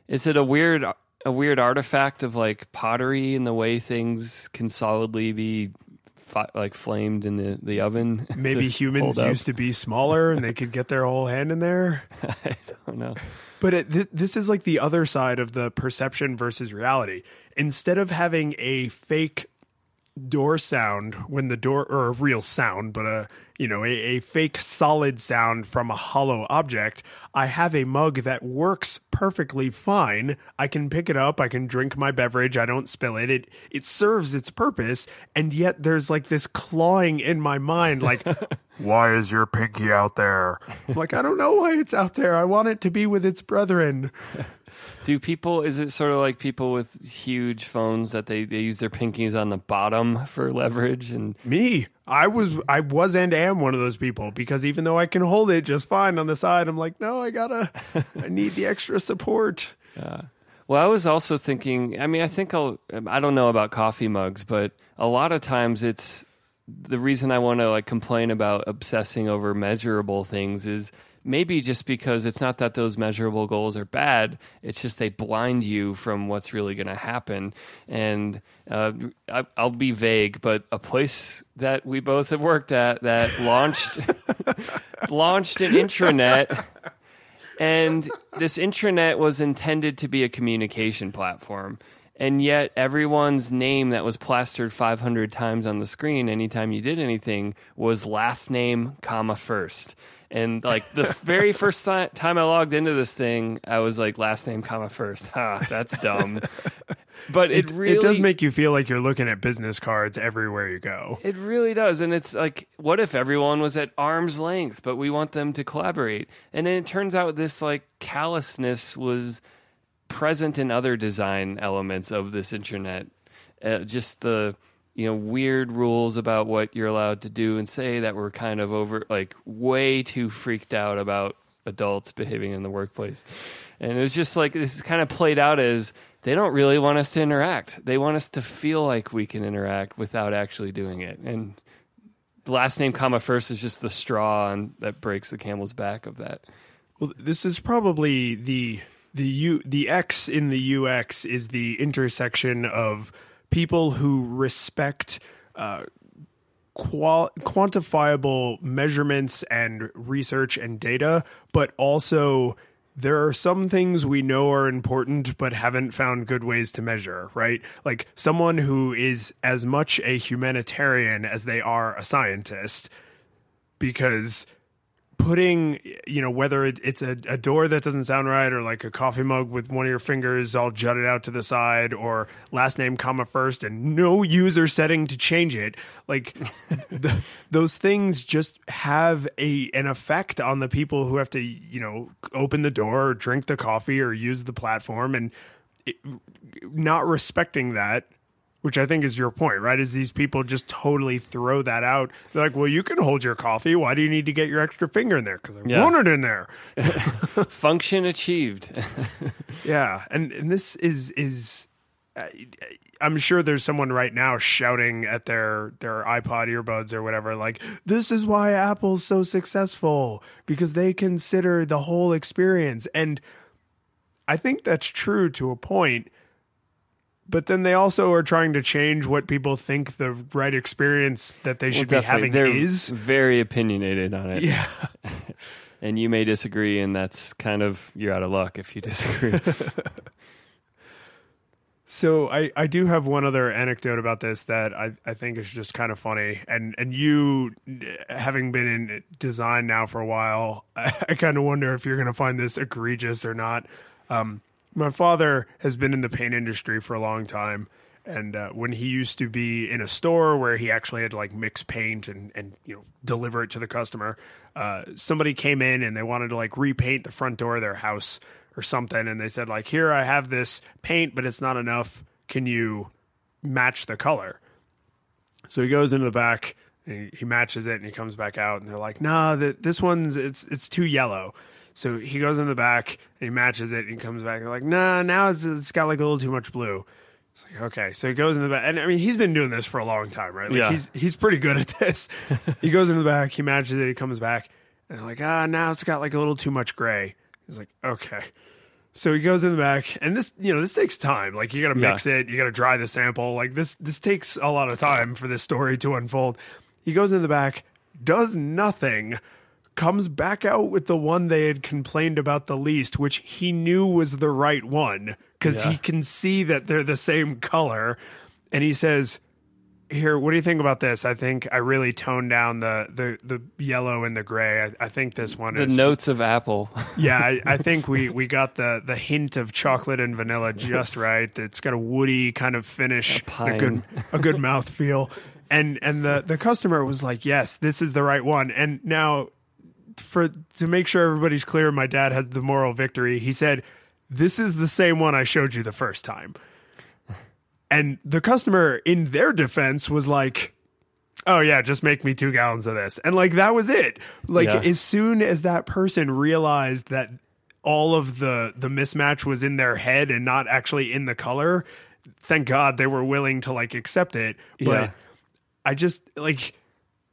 Is it a weird a weird artifact of like pottery and the way things can solidly be fi- like flamed in the, the oven? maybe humans used to be smaller and they could get their whole hand in there. I don't know. But it, th- this is like the other side of the perception versus reality. Instead of having a fake door sound when the door or a real sound but a you know a, a fake solid sound from a hollow object i have a mug that works perfectly fine. I can pick it up. I can drink my beverage. I don't spill it. It it serves its purpose. And yet there's like this clawing in my mind like why is your pinky out there? I'm like i don't know why it's out there. I want it to be with its brethren Do people? Is it sort of like people with huge phones that they, they use their pinkies on the bottom for leverage? And Me, I was, I was and am one of those people because even though I can hold it just fine on the side, I'm like, no, I gotta, I need the extra support. Yeah. well, I was also thinking. I mean, I think I'll. I don't know about coffee mugs, but a lot of times it's the reason I want to like complain about obsessing over measurable things is maybe just because it's not that those measurable goals are bad it's just they blind you from what's really going to happen. And uh, I, i'll be vague but a place that we both have worked at that launched launched an intranet and this intranet was intended to be a communication platform. And yet everyone's name that was plastered 500 times on the screen anytime you did anything was last name comma first and like the very first th- time i logged into this thing i was like last name comma first ha that's dumb but it, really It does make you feel like you're looking at business cards everywhere you go. it really does. And it's like, what if everyone was at arm's length, but we want them to collaborate? And then it turns out this like callousness was present in other design elements of this intranet. Uh, just the, you know, weird rules about what you're allowed to do and say that were kind of over, like way too freaked out about adults behaving in the workplace. And it was just like, this kind of played out as, they don't really want us to interact. They want us to feel like we can interact without actually doing it. And last name comma first is just the straw and that breaks the camel's back of that. Well, this is probably the the U the X in the UX is the intersection of people who respect uh, qual- quantifiable measurements and research and data, but also there are some things we know are important but haven't found good ways to measure, right? Like someone who is as much a humanitarian as they are a scientist because putting you know whether it, it's a, a door that doesn't sound right or like a coffee mug with one of your fingers all jutted out to the side or last name comma first and no user setting to change it like the, those things just have a an effect on the people who have to you know open the door or drink the coffee or use the platform and it, not respecting that which I think is your point, right? Is these people just totally throw that out? They're like, well, you can hold your coffee. Why do you need to get your extra finger in there? Because I Yeah. want it in there. Function achieved. Yeah, and and this is is. Uh, I'm sure there's someone right now shouting at their their iPod earbuds or whatever, like, "This is why Apple's so successful because they consider the whole experience." And I think that's true to a point, but then they also are trying to change what people think the right experience that they should be having They're is. very opinionated on it. Yeah. And you may disagree, and that's kind of, you're out of luck if you disagree. So I, I do have one other anecdote about this that I, I think is just kind of funny and and you having been in design now for a while I, I kind of wonder if you're going to find this egregious or not. Um, my father has been in the paint industry for a long time and uh, when he used to be in a store where he actually had to like mix paint and and you know deliver it to the customer, uh, somebody came in and they wanted to like repaint the front door of their house or something, and they said like, "Here, I have this paint, but it's not enough. Can you match the color?" So he goes into the back and he, he matches it, and he comes back out, and they're like, "Nah, that this one's it's it's too yellow." So he goes in the back and he matches it, and he comes back. They're like, "Nah, now it's, it's got like a little too much blue." It's like, okay, so he goes in the back, and I mean, he's been doing this for a long time, right? Like Yeah. he's he's pretty good at this. he goes in the back, he matches it, he comes back, and they're like, ah, now it's got like a little too much gray. He's like, okay. So he goes in the back, and this, you know, this takes time. Like you got to Yeah. mix it, you got to dry the sample. Like this, this takes a lot of time for this story to unfold. He goes in the back, does nothing, comes back out with the one they had complained about the least, which he knew was the right one because Yeah. he can see that they're the same color, and he says, here, what do you think about this? I think I really toned down the the, the yellow and the gray. I, I think this one The is notes of apple. yeah, I, I think we, we got the, the hint of chocolate and vanilla just right. It's got a woody kind of finish, a, pine. good a good mouth feel, and and the the customer was like, "Yes, this is the right one." And now, for to make sure everybody's clear, my dad had the moral victory. He said, "This is the same one I showed you the first time." And the customer, in their defense, was like, oh yeah just make me two gallons of this and like that was it like Yeah. as soon as that person realized that all of the the mismatch was in their head and not actually in the color thank god they were willing to like accept it but Yeah. i just like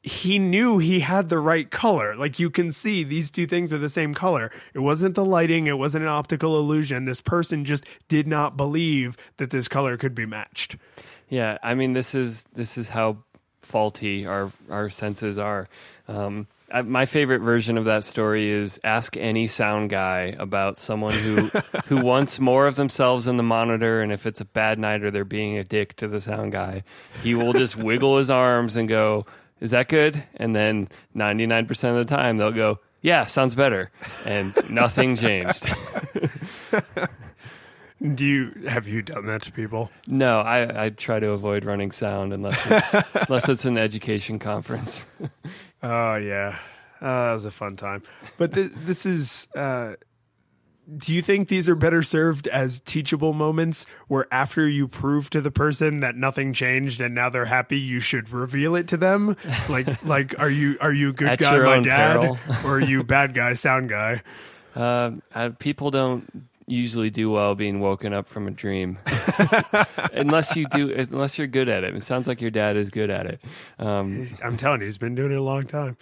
he knew he had the right color. Like you can see these two things are the same color. It wasn't the lighting it wasn't an optical illusion. This person just did not believe that this color could be matched. Yeah, I mean this is this is how faulty our our senses are. Um, I, my favorite version of that story is ask any sound guy about someone who who wants more of themselves in the monitor, and if it's a bad night or they're being a dick to the sound guy, he will just wiggle his arms and go, "Is that good?" And then ninety nine percent of the time they'll go. Yeah, sounds better, and nothing changed. do you have you done that to people No, I, I try to avoid running sound unless it's, unless it's an education conference. Oh yeah, uh, that was a fun time. But th- this is. Uh, do you think these are better served as teachable moments, where after you prove to the person that nothing changed and now they're happy, you should reveal it to them? Like, like, are you are you good At guy, my dad, or are you bad guy, sound guy? Uh, I, people don't usually do well being woken up from a dream, unless you do. Unless you're good at it. It sounds like your dad is good at it. Um, I'm telling you, he's been doing it a long time.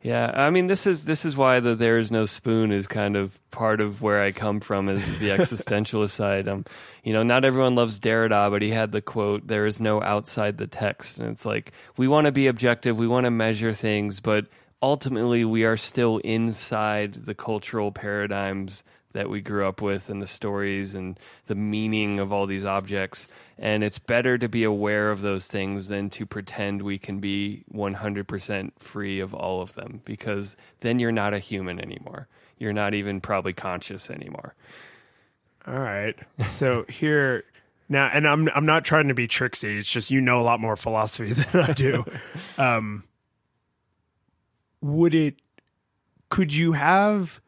Yeah, I mean, this is this is why the "there is no spoon" is kind of part of where I come from, is the existentialist side. Um, you know, not everyone loves Derrida, but he had the quote, "There is no outside the text," and it's like we want to be objective, we want to measure things, but ultimately we are still inside the cultural paradigms that we grew up with and the stories and the meaning of all these objects. And it's better to be aware of those things than to pretend we can be 100% free of all of them because then you're not a human anymore. You're not even probably conscious anymore. All right. So here now, and I'm I'm not trying to be tricksy. It's just you know a lot more philosophy than I do. um, would it? Could you have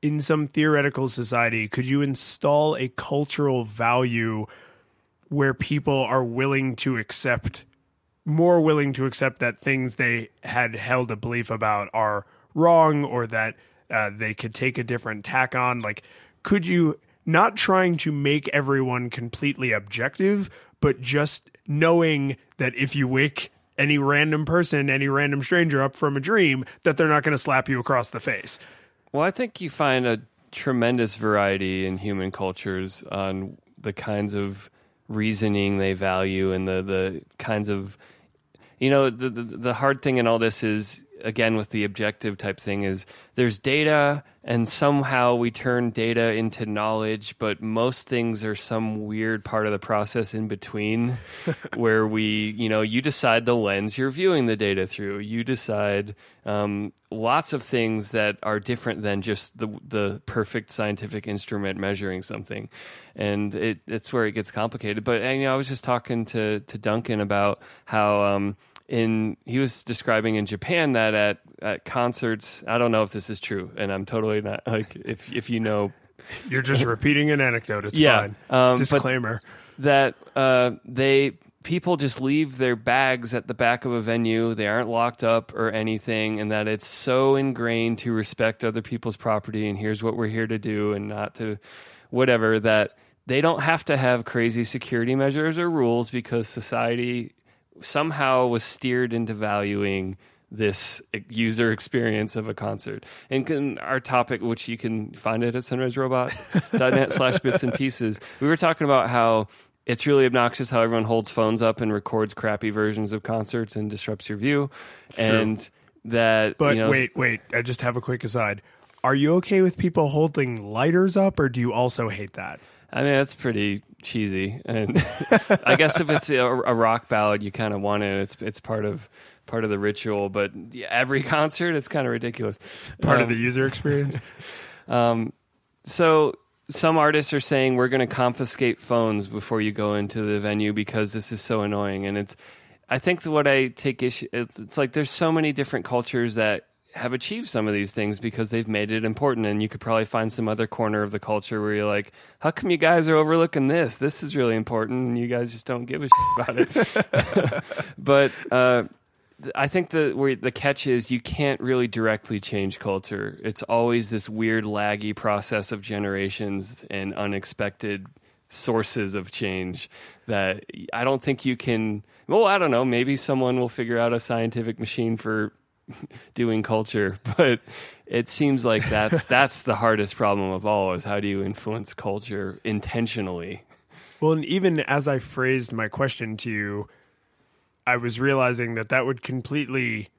in some theoretical society? Could you install a cultural value where people are willing to accept more willing to accept that things they had held a belief about are wrong or that uh, they could take a different tack on. Like could you not trying to make everyone completely objective but just knowing that if you wake any random person any random stranger up from a dream that they're not going to slap you across the face? Well, I think you find a tremendous variety in human cultures on the kinds of reasoning they value and the, the kinds of you know the, the the hard thing in all this is again with the objective type thing is there's data and somehow we turn data into knowledge but most things are some weird part of the process in between where we you know you decide the lens you're viewing the data through. You decide um, lots of things that are different than just the the perfect scientific instrument measuring something. And it it's where it gets complicated. But and, you know I was just talking to to Duncan about how um, in he was describing in Japan that at at concerts I don't know if this is true and I'm totally not like if if you know. You're just repeating an anecdote. It's Yeah, fine. um, disclaimer. that uh, they people just leave their bags at the back of a venue. They aren't locked up or anything and that it's so ingrained to respect other people's property and here's what we're here to do and not to whatever that they don't have to have crazy security measures or rules because society somehow was steered into valuing this user experience of a concert. And can, our topic, which you can find it at sunriserobot.net slash bits and pieces, we were talking about how it's really obnoxious how everyone holds phones up and records crappy versions of concerts and disrupts your view. And that, But you know, wait, wait. I just have a quick aside. Are you okay with people holding lighters up, or do you also hate that? I mean, that's pretty cheesy, and I guess if it's a, a rock ballad, you kind of want it. It's it's part of part of the ritual. But every concert, it's kind of ridiculous. Part of Um, the user experience. Um, so some artists are saying we're going to confiscate phones before you go into the venue because this is so annoying. And it's, I think what I take issue, it's, it's like there's so many different cultures that have achieved some of these things because they've made it important. And you could probably find some other corner of the culture where you're like, how come you guys are overlooking this? This is really important, and you guys just don't give a shit about it. but uh, I think the where the catch is you can't really directly change culture. It's always this weird laggy process of generations and unexpected sources of change that I don't think you can well, I don't know, maybe someone will figure out a scientific machine for doing culture, but it seems like that's that's the hardest problem of all is how do you influence culture intentionally? Well, and even as I phrased my question to you, I was realizing that that would completely.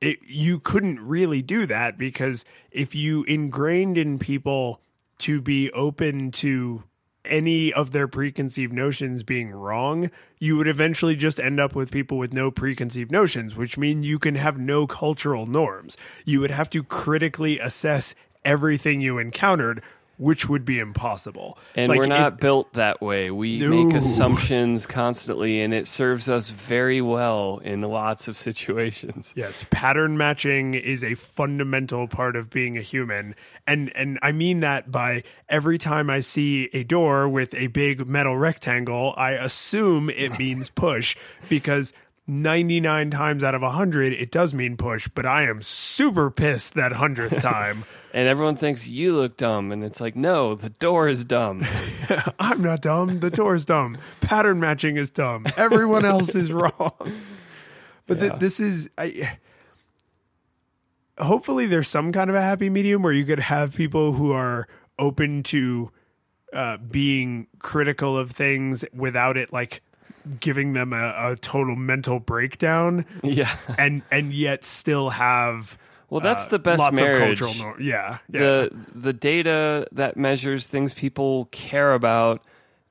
It, you couldn't really do that because if you ingrained in people to be open to any of their preconceived notions being wrong, you would eventually just end up with people with no preconceived notions, which mean you can have no cultural norms. You would have to critically assess everything you encountered, which would be impossible. And Like, we're not built that way. We No. make assumptions constantly, and it serves us very well in lots of situations. Yes, pattern matching is a fundamental part of being a human. And and I mean that by every time I see a door with a big metal rectangle, I assume it means push because 99 times out of 100 it does mean push, but I am super pissed that 100th time. And everyone thinks you look dumb, and it's like, no, the door is dumb. I'm not dumb. The door is dumb. Pattern matching is dumb. Everyone else is wrong. But th- this is I hopefully there's some kind of a happy medium where you could have people who are open to uh, being critical of things without it like giving them a, a total mental breakdown yeah. and and yet still have Well, that's uh, the best lots marriage. of cultural nor- yeah yeah The the data that measures things people care about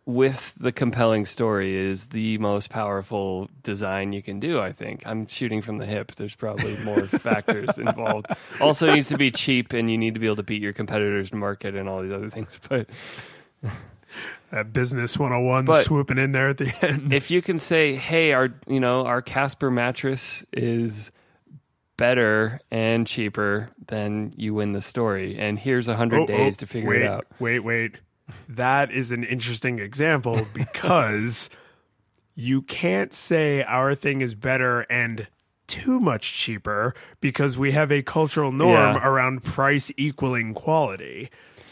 with the compelling story is the most powerful design you can do. I think I'm shooting from the hip. There's probably more factors involved. Also, it needs to be cheap, and you need to be able to beat your competitors market and all these other things. But that business 101 But- swooping in there at the end if you can say, "Hey, our you know our Casper mattress is better and cheaper," then you win the story. And here's a hundred Oh, oh days oh, to figure wait, it out. Wait, wait. That is an interesting example because you can't say our thing is better and too much cheaper because we have a cultural norm Yeah. around price equaling quality.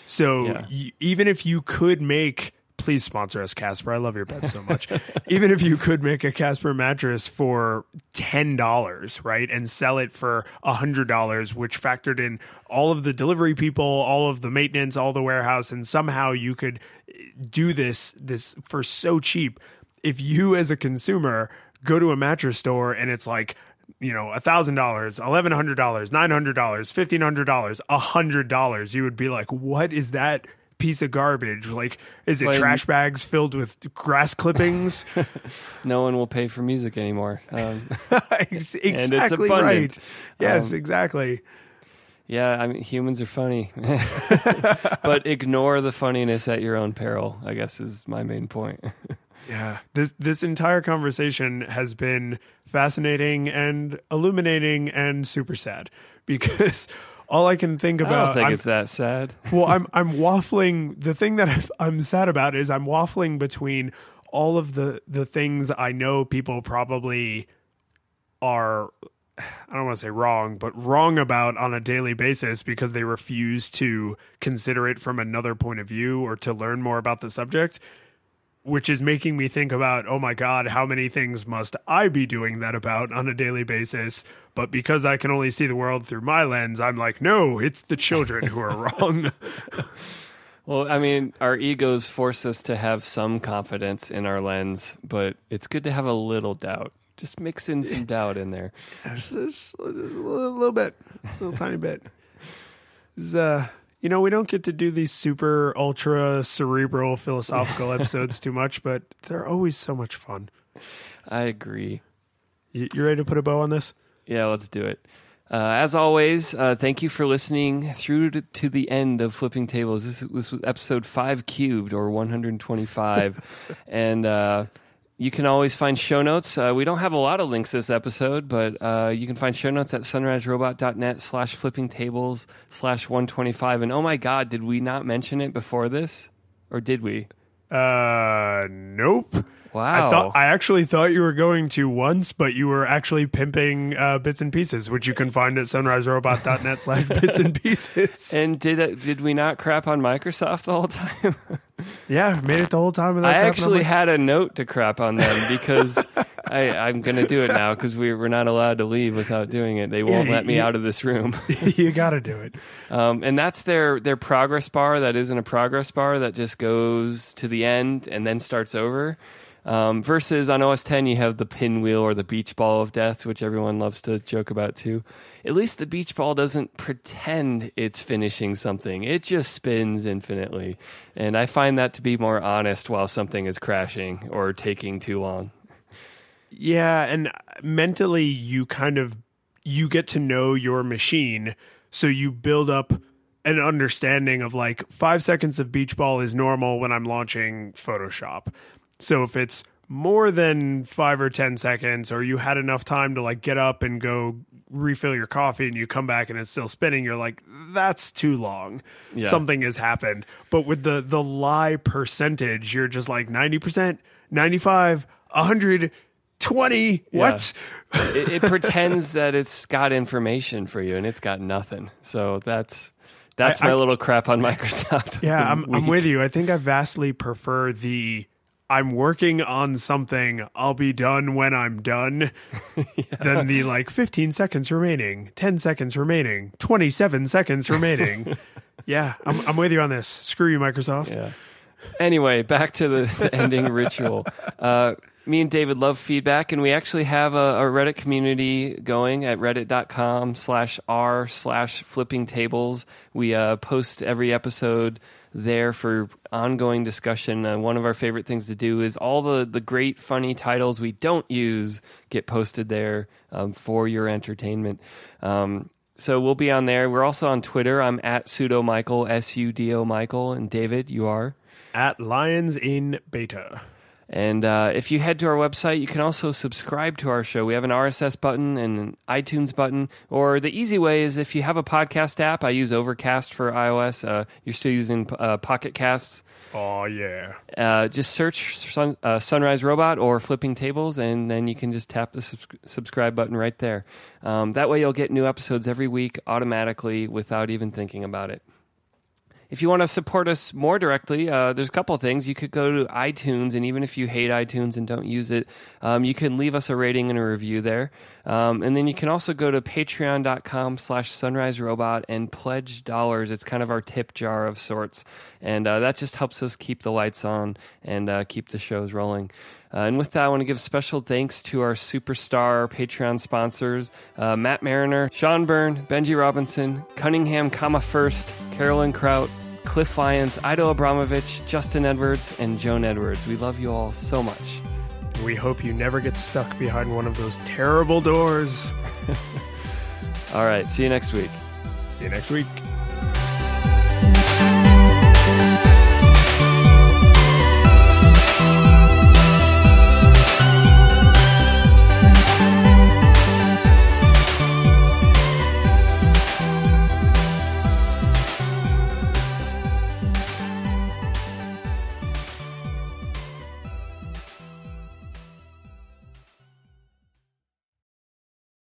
So Yeah. y- even if you could make please sponsor us Casper. I love your bed so much. even if you could make a Casper mattress for $10, right? And sell it for $100, which factored in all of the delivery people, all of the maintenance, all the warehouse and somehow you could eh, do this this for so cheap. If you as a consumer go to a mattress store and it's like you know, a thousand dollars, eleven hundred dollars, nine hundred dollars, fifteen hundred dollars, a hundred dollars, you would be like, "What is that piece of garbage? Like, is it trash bags filled with grass clippings?" No one will pay for music anymore. Um, Ex- exactly right. Yes, Um, exactly. yeah, I mean humans are funny, but ignore the funniness at your own peril. I guess is my main point. Yeah, this this entire conversation has been fascinating and illuminating and super sad because all I can think about. I don't think I'm- it's that sad. well, I'm I'm waffling. The thing that I'm- I'm sad about is I'm waffling between all of the the things I know people probably are. I don't want to say wrong, but wrong about on a daily basis because they refuse to consider it from another point of view or to learn more about the subject, which is making me think about, oh my God, how many things must I be doing that about on a daily basis? But because I can only see the world through my lens, I'm like, no, it's the children who are wrong. Well, I mean, our egos force us to have some confidence in our lens, but it's good to have a little doubt. Just mix in some doubt in there. Just, just a little, bit, a little tiny bit. This is, uh, you know, we don't get to do these super ultra cerebral philosophical episodes too much, but they're always so much fun. I agree. You, you ready to put a bow on this? Yeah, let's do it. Uh, as always, uh, thank you for listening through to, to, the end of Flipping Tables. This, this was episode 5 cubed or 125. and uh, you can always find show notes. Uh, we don't have a lot of links this episode, but uh, you can find show notes at sunriserobot.net slash flipping tables slash 125. And oh my God, did we not mention it before this? Or did we? Uh, nope. Wow. I thought I actually thought you were going to once, but you were actually pimping uh, bits and pieces, which you can find at sunriserobot.net slash bits and pieces. And did it, did we not crap on Microsoft the whole time? yeah, made it the whole time. I actually had a note to crap on them because I, I'm going to do it now because we, we're not allowed to leave without doing it. They won't Yeah, let me you- out of this room. you got to do it. Um, and that's their their progress bar. That isn't a progress bar that just goes to the end and then starts over. Um, versus on OS 10, you have the pinwheel or the beach ball of death, which everyone loves to joke about too. At least the beach ball doesn't pretend it's finishing something; it just spins infinitely. And I find that to be more honest while something is crashing or taking too long. Yeah, and mentally you kind of you get to know your machine, so you build up an understanding of like 5 seconds of beach ball is normal when I'm launching Photoshop. So if it's more than 5 or 10 seconds or you had enough time to like get up and go refill your coffee and you come back and it's still spinning you're like that's too long Yeah. something has happened but with the the lie percentage you're just like 90% 95 120 what it, it pretends that it's got information for you, and it's got nothing. So that's that's I- my I- little crap on Microsoft. yeah I'm, I'm with you i think i vastly prefer the i'm working on something i'll be done when i'm done Then the like 15 seconds remaining 10 seconds remaining 27 seconds remaining yeah I'm, I'm with you on this screw you microsoft Yeah. Anyway, back to the, the ending ritual. Uh, me and David love feedback, and we actually have a, a Reddit community going at reddit.com slash r slash flipping tables. We uh, post every episode there for ongoing discussion. Uh, one of our favorite things to do is all the, the great, funny titles we don't use get posted there um, for your entertainment. Um, so we'll be on there. We're also on Twitter. I'm at pseudo Michael, S U D O Michael, and David, you are. at lions in beta And uh, if you head to our website, you can also subscribe to our show. We have an RSS button and an iTunes button. Or the easy way is if you have a podcast app, I use Overcast for iOS. Uh, you're still using uh, Pocket Casts. oh yeah Uh, just search Sun, uh, Sunrise Robot or Flipping Tables, and then you can just tap the subs- subscribe button right there. Um, that way, you'll get new episodes every week automatically without even thinking about it. If you want to support us more directly, uh, there's a couple things. You could go to iTunes, and even if you hate iTunes and don't use it, um, you can leave us a rating and a review there. Um, and then you can also go to patreon.com slash sunrise robot and pledge dollars. It's kind of our tip jar of sorts. And uh, that just helps us keep the lights on and uh, keep the shows rolling. Uh, and with that, I want to give special thanks to our superstar Patreon sponsors uh, Matt Mariner, Sean Byrne, Benji Robinson, Cunningham Comma First, Carolyn Kraut, Cliff Lyons, Ido Abramovich, Justin Edwards, and Joan Edwards. We love you all so much. we hope you never get stuck behind one of those terrible doors All right, see you next week. see you next week